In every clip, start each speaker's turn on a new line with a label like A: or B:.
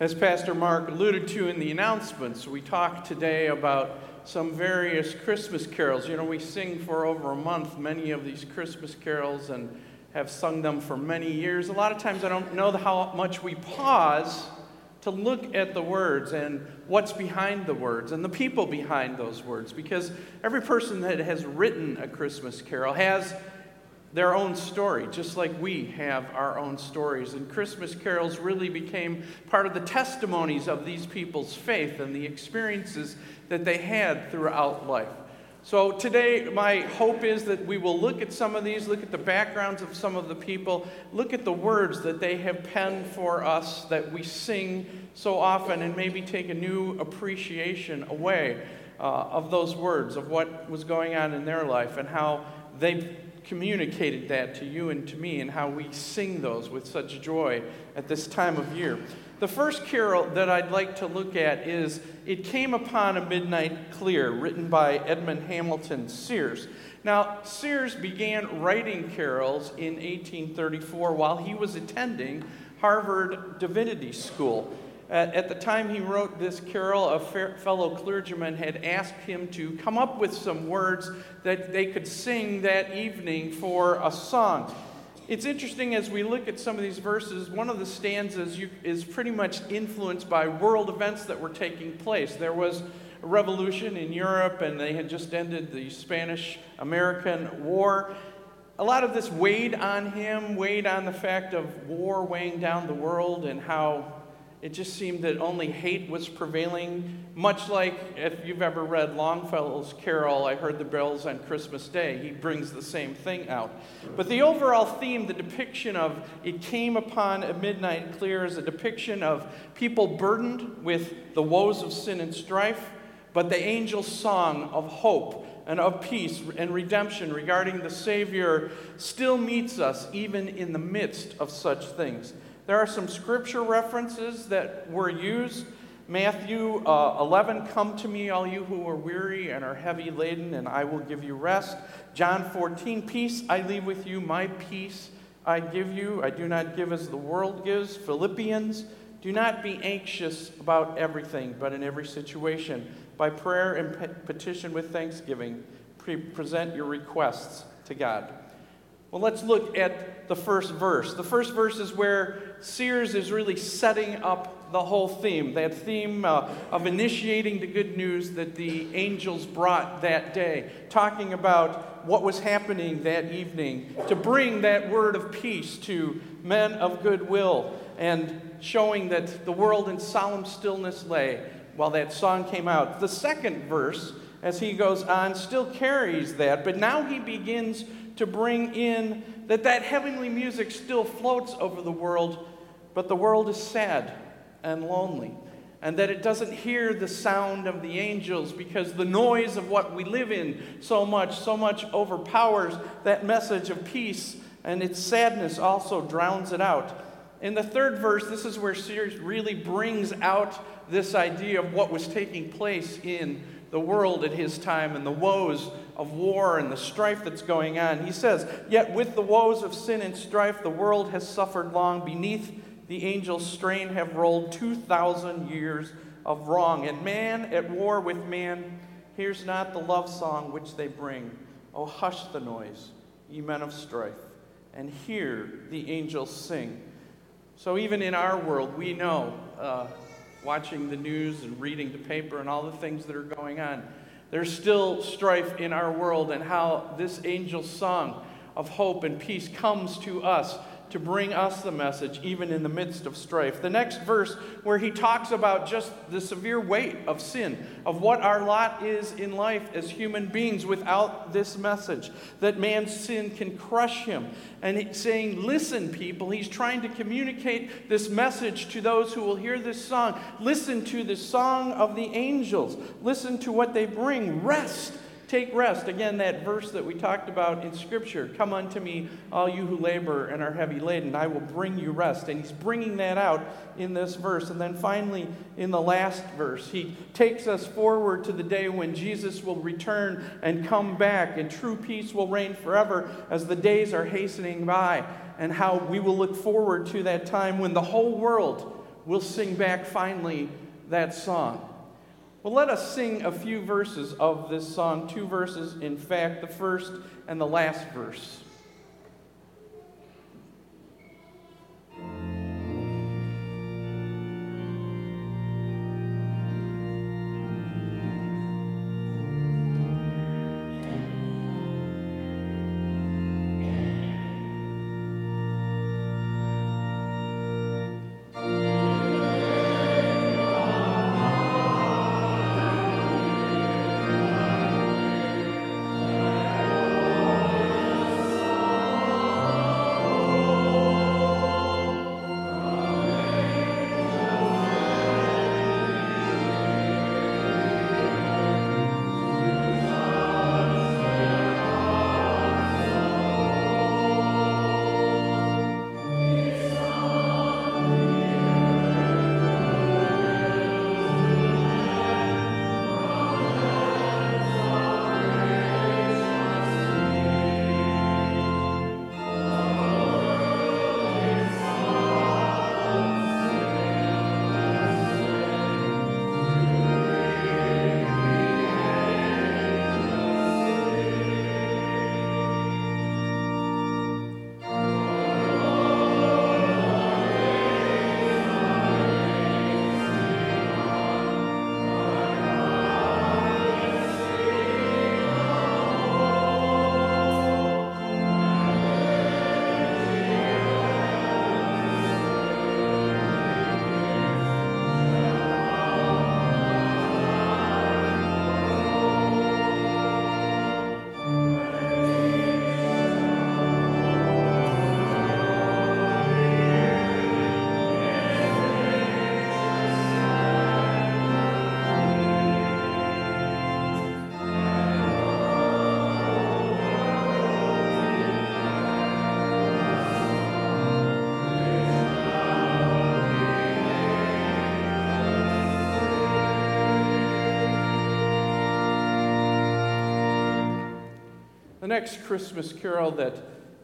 A: As Pastor Mark alluded to in the announcements, we talked today about some various Christmas carols. You know, we sing for over a month many of these Christmas carols and have sung them for many years. A lot of times I don't know how much we pause to look at the words and what's behind the words and the people behind those words because every person that has written a Christmas carol has their own story, just like we have our own stories. And Christmas carols really became part of the testimonies of these people's faith and the experiences that they had throughout life. So today, my hope is that we will look at some of these, look at the backgrounds of some of the people, look at the words that they have penned for us that we sing so often, and maybe take a new appreciation away uh, of those words, of what was going on in their life, and how they communicated that to you and to me, and how we sing those with such joy at this time of year. The first carol that I'd like to look at is It Came Upon a Midnight Clear, written by Edmund Hamilton Sears. Now, Sears began writing carols in 1834 while he was attending Harvard Divinity School. At, at the time he wrote this carol, a fellow clergyman had asked him to come up with some words that they could sing that evening for a song. It's interesting as we look at some of these verses, one of the stanzas you, is pretty much influenced by world events that were taking place. There was a revolution in Europe, and they had just ended the Spanish American War. A lot of this weighed on him, weighed on the fact of war weighing down the world and how it just seemed that only hate was prevailing. Much like if you've ever read Longfellow's Carol, I Heard the Bells on Christmas Day, he brings the same thing out. But the overall theme, the depiction of it came upon a midnight clear, is a depiction of people burdened with the woes of sin and strife, but the angel's song of hope and of peace and redemption regarding the Savior still meets us even in the midst of such things. There are some scripture references that were used. Matthew uh, 11, Come to me, all you who are weary and are heavy laden, and I will give you rest. John 14, Peace I leave with you, my peace I give you. I do not give as the world gives. Philippians, do not be anxious about everything, but in every situation, by prayer and petition with thanksgiving, pre- present your requests to God. Well, let's look at the first verse. The first verse is where Sears is really setting up the whole theme that theme uh, of initiating the good news that the angels brought that day, talking about what was happening that evening, to bring that word of peace to men of goodwill, and showing that the world in solemn stillness lay while that song came out. The second verse, as he goes on, still carries that, but now he begins to bring in that that heavenly music still floats over the world, but the world is sad and lonely. And that it doesn't hear the sound of the angels because the noise of what we live in so much, so much overpowers that message of peace, and its sadness also drowns it out. In the third verse, this is where Sears really brings out this idea of what was taking place in the world at his time and the woes of war and the strife that's going on. He says, Yet with the woes of sin and strife, the world has suffered long. Beneath the angel's strain have rolled 2,000 years of wrong. And man at war with man hears not the love song which they bring. Oh, hush the noise, ye men of strife, and hear the angels sing. So, even in our world, we know. Uh, watching the news and reading the paper and all the things that are going on. There's still strife in our world, and how this angel's song of hope and peace comes to us to bring us the message, even in the midst of strife. The next verse, where he talks about just the severe weight of sin, of what our lot is in life as human beings without this message, that man's sin can crush him. And he's saying, Listen, people, he's trying to communicate this message to those who will hear this song. Listen to the song of the angels, listen to what they bring. Rest Take rest. Again, that verse that we talked about in Scripture Come unto me, all you who labor and are heavy laden, I will bring you rest. And he's bringing that out in this verse. And then finally, in the last verse, he takes us forward to the day when Jesus will return and come back, and true peace will reign forever as the days are hastening by, and how we will look forward to that time when the whole world we'll sing back finally that song. Well, let us sing a few verses of this song, two verses, in fact, the first and the last verse. Next Christmas carol that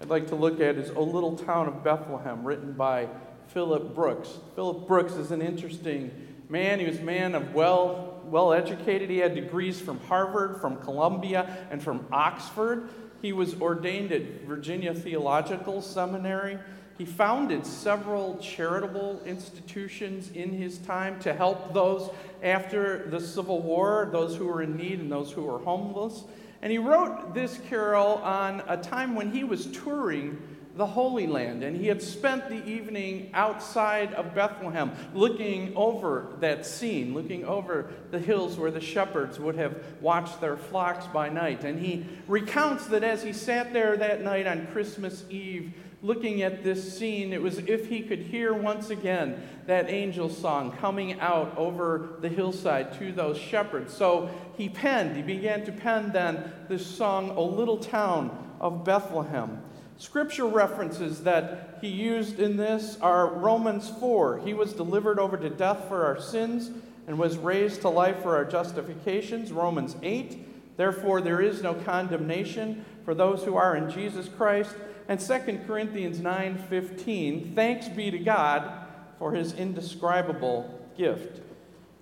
A: I'd like to look at is O Little Town of Bethlehem, written by Philip Brooks. Philip Brooks is an interesting man. He was a man of well, well educated. He had degrees from Harvard, from Columbia, and from Oxford. He was ordained at Virginia Theological Seminary. He founded several charitable institutions in his time to help those after the Civil War, those who were in need and those who were homeless. And he wrote this carol on a time when he was touring the Holy Land. And he had spent the evening outside of Bethlehem looking over that scene, looking over the hills where the shepherds would have watched their flocks by night. And he recounts that as he sat there that night on Christmas Eve, looking at this scene, it was if he could hear once again that angel song coming out over the hillside to those shepherds. So he penned, he began to pen then this song, O Little Town of Bethlehem. Scripture references that he used in this are Romans 4. He was delivered over to death for our sins and was raised to life for our justifications. Romans 8. Therefore, there is no condemnation for those who are in Jesus Christ. And 2 Corinthians 9:15. Thanks be to God for his indescribable gift.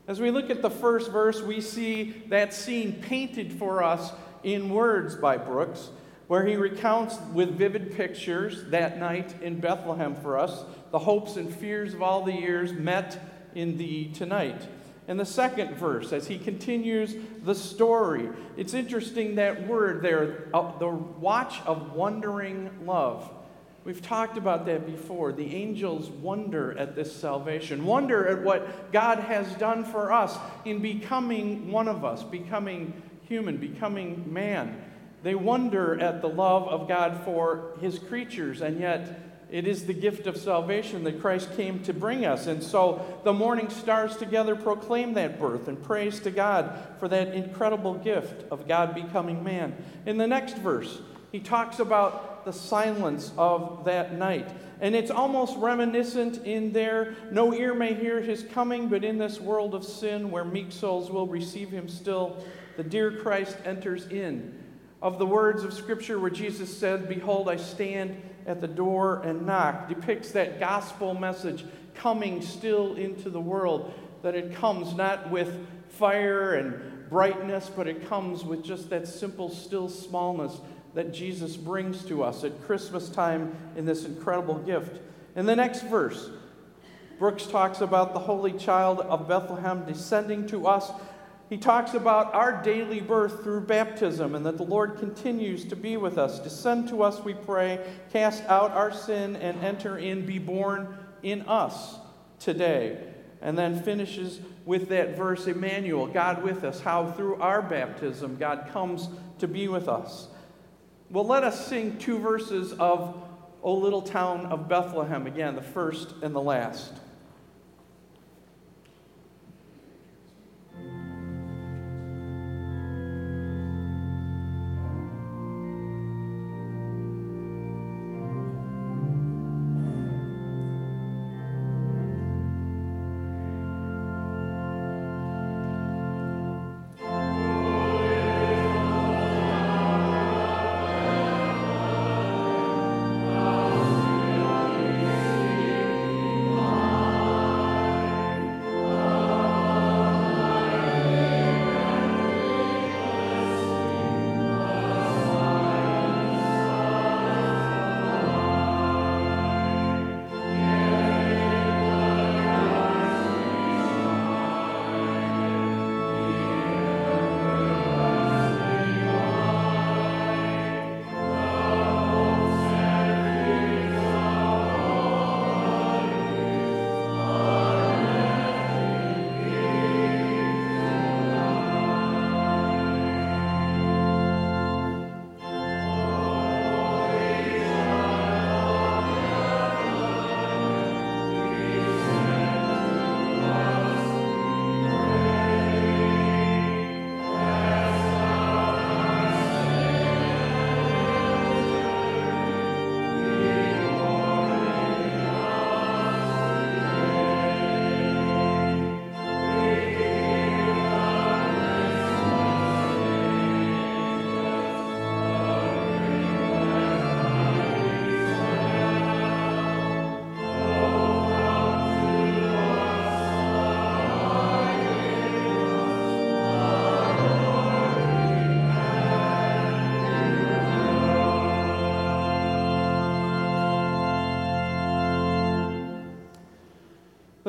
A: As we look at the first verse, we see that scene painted for us in words by Brooks where he recounts with vivid pictures that night in Bethlehem for us, the hopes and fears of all the years met in thee tonight. In the second verse, as he continues the story, it's interesting that word there, uh, the watch of wondering love. We've talked about that before. The angels wonder at this salvation, wonder at what God has done for us in becoming one of us, becoming human, becoming man. They wonder at the love of God for his creatures, and yet it is the gift of salvation that Christ came to bring us. And so the morning stars together proclaim that birth and praise to God for that incredible gift of God becoming man. In the next verse, he talks about the silence of that night. And it's almost reminiscent in there. No ear may hear his coming, but in this world of sin where meek souls will receive him still, the dear Christ enters in of the words of Scripture where Jesus said, Behold, I stand at the door and knock, depicts that gospel message coming still into the world, that it comes not with fire and brightness, but it comes with just that simple, still smallness that Jesus brings to us at Christmas time in this incredible gift. In the next verse, Brooks talks about the Holy Child of Bethlehem descending to us. He talks about our daily birth through baptism and that the Lord continues to be with us. Descend to us, we pray, cast out our sin and enter in, be born in us today. And then finishes with that verse, Emmanuel, God with us, how through our baptism God comes to be with us. Well, let us sing two verses of O Little Town of Bethlehem again, the first and the last.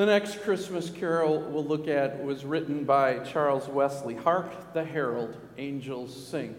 A: The next Christmas carol we'll look at was written by Charles Wesley. Hark the herald angels sing.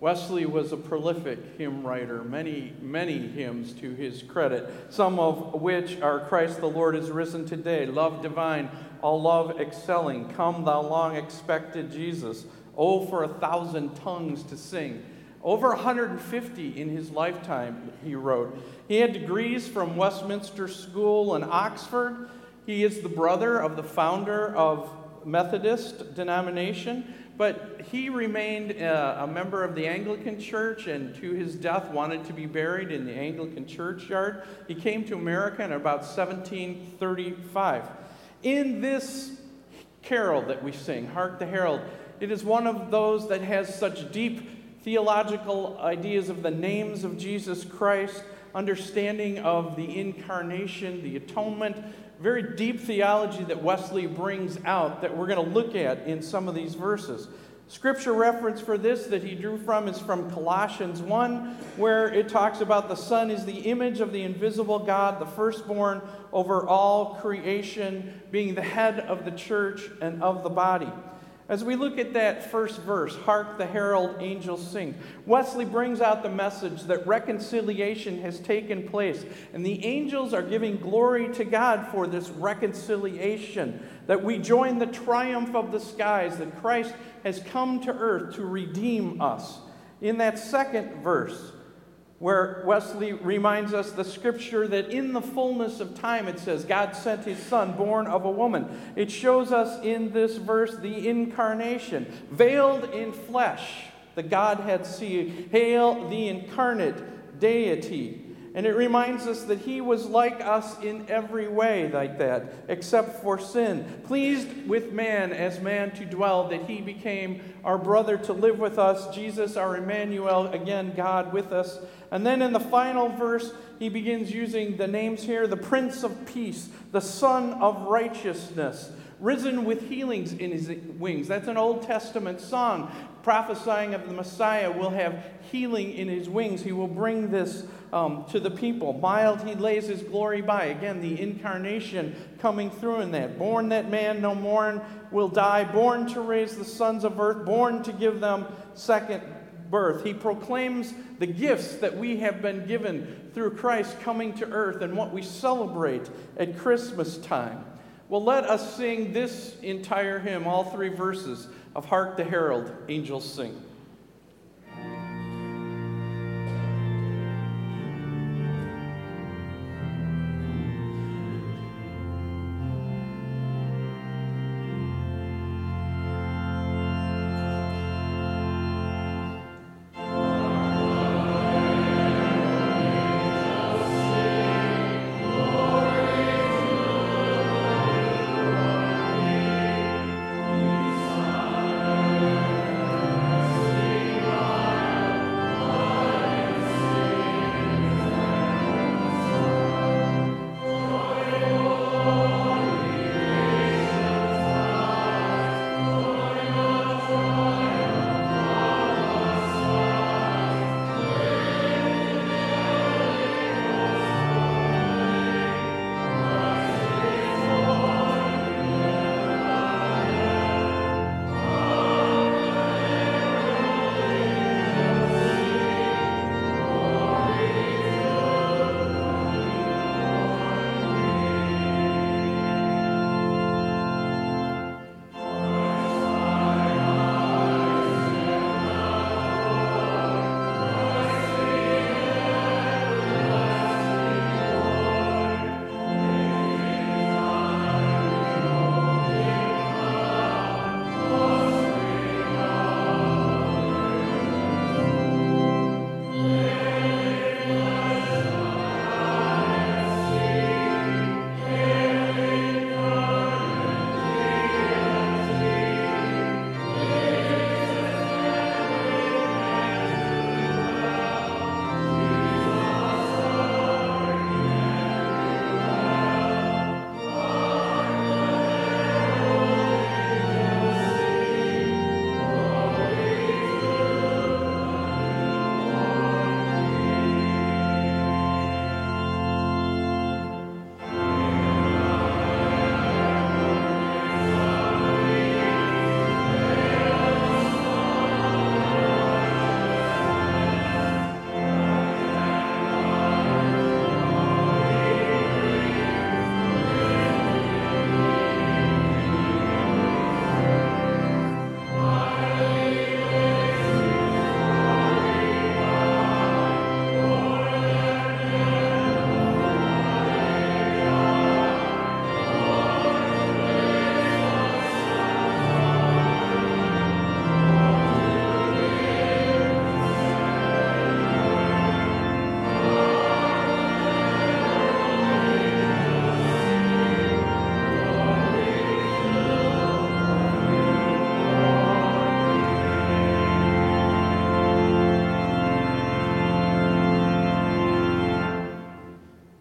A: Wesley was a prolific hymn writer, many, many hymns to his credit, some of which are Christ the Lord is risen today, Love divine, all love excelling, Come thou long expected Jesus, Oh, for a thousand tongues to sing. Over 150 in his lifetime, he wrote. He had degrees from Westminster School and Oxford. He is the brother of the founder of Methodist denomination, but he remained uh, a member of the Anglican Church and to his death wanted to be buried in the Anglican churchyard. He came to America in about 1735. In this carol that we sing, Hark the Herald, it is one of those that has such deep theological ideas of the names of Jesus Christ, understanding of the incarnation, the atonement, very deep theology that Wesley brings out that we're going to look at in some of these verses. Scripture reference for this that he drew from is from Colossians 1, where it talks about the Son is the image of the invisible God, the firstborn over all creation, being the head of the church and of the body. As we look at that first verse, Hark the herald angels sing, Wesley brings out the message that reconciliation has taken place, and the angels are giving glory to God for this reconciliation, that we join the triumph of the skies, that Christ has come to earth to redeem us. In that second verse, where Wesley reminds us the scripture that in the fullness of time, it says, God sent his son, born of a woman. It shows us in this verse the incarnation, veiled in flesh, the Godhead see. Hail the incarnate deity. And it reminds us that he was like us in every way, like that, except for sin. Pleased with man as man to dwell, that he became our brother to live with us, Jesus, our Emmanuel, again, God with us. And then in the final verse, he begins using the names here the Prince of Peace, the Sun of Righteousness, risen with healings in his wings. That's an Old Testament song prophesying of the Messiah will have healing in his wings. He will bring this um, to the people. Mild, he lays his glory by. Again, the incarnation coming through in that. Born that man no more will die, born to raise the sons of earth, born to give them second birth. He proclaims the gifts that we have been given through Christ coming to earth and what we celebrate at Christmas time. Well, let us sing this entire hymn, all three verses of Hark the Herald Angels Sing.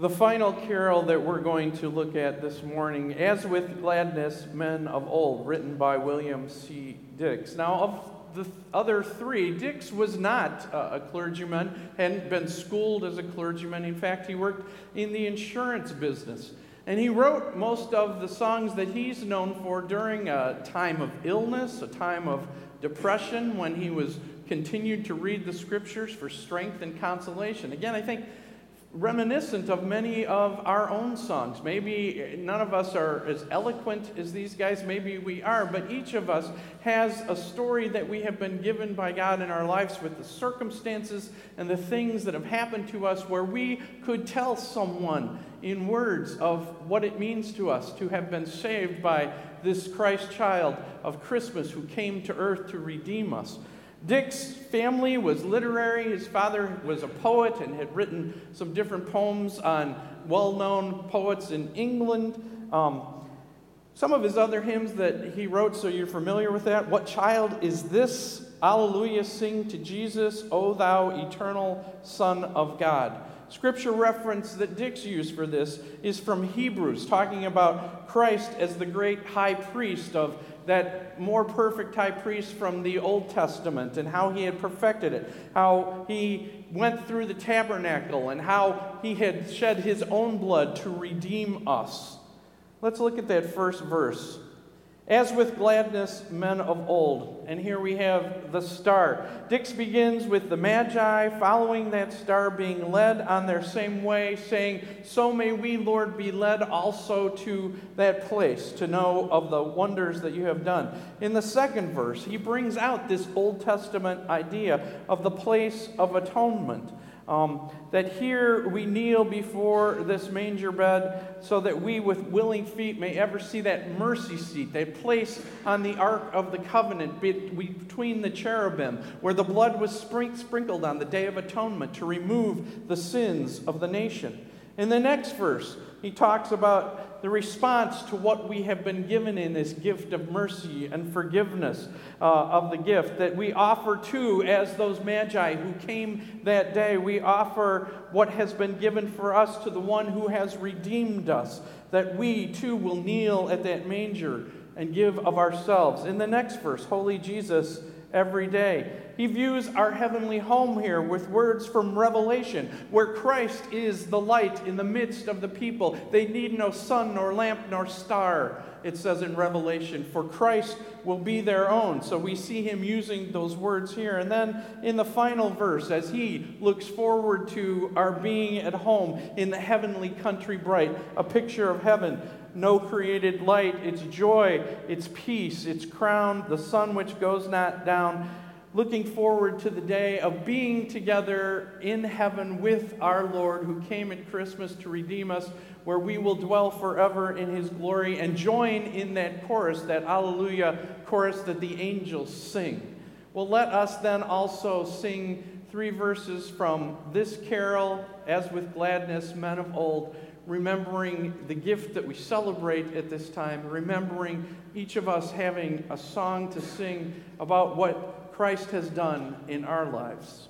A: The final carol that we're going to look at this morning, As with Gladness, Men of Old, written by William C. Dix. Now, of the other three, Dix was not uh, a clergyman, hadn't been schooled as a clergyman. In fact, he worked in the insurance business. And he wrote most of the songs that he's known for during a time of illness, a time of depression, when he was continued to read the scriptures for strength and consolation. Again, I think reminiscent of many of our own songs. Maybe none of us are as eloquent as these guys, maybe we are, but each of us has a story that we have been given by God in our lives with the circumstances and the things that have happened to us where we could tell someone in words of what it means to us to have been saved by this Christ child of Christmas who came to earth to redeem us. Dix family was literary. His father was a poet and had written some different poems on well known poets in England. Um, some of his other hymns that he wrote, so you're familiar with that. What child is this? Alleluia, sing to Jesus, O thou eternal Son of God. Scripture reference that Dix used for this is from Hebrews, talking about Christ as the great high priest of that more perfect high priest from the Old Testament and how he had perfected it, how he went through the tabernacle, and how he had shed his own blood to redeem us. Let's look at that first verse. As with gladness, men of old. And here we have the star. Dix begins with the Magi following that star being led on their same way, saying, So may we, Lord, be led also to that place to know of the wonders that you have done. In the second verse, he brings out this Old Testament idea of the place of atonement. Um, that here we kneel before this manger bed so that we with willing feet may ever see that mercy seat, that place on the Ark of the Covenant between the cherubim, where the blood was sprinkled on the Day of Atonement to remove the sins of the nation. In the next verse, he talks about the response to what we have been given in this gift of mercy and forgiveness uh, of the gift that we offer to as those magi who came that day. We offer what has been given for us to the one who has redeemed us, that we too will kneel at that manger and give of ourselves. In the next verse, Holy Jesus every day. He views our heavenly home here with words from Revelation, where Christ is the light in the midst of the people. They need no sun, nor lamp, nor star, it says in Revelation, for Christ will be their own. So we see him using those words here. And then in the final verse, as he looks forward to our being at home in the heavenly country bright, a picture of heaven no created light, its joy, its peace, its crown, the sun which goes not down. Looking forward to the day of being together in heaven with our Lord who came at Christmas to redeem us, where we will dwell forever in his glory and join in that chorus, that Alleluia chorus that the angels sing. Well, let us then also sing three verses from this carol, as with gladness, men of old remembering the gift that we celebrate at this time, remembering each of us having a song to sing about what Christ has done in our lives.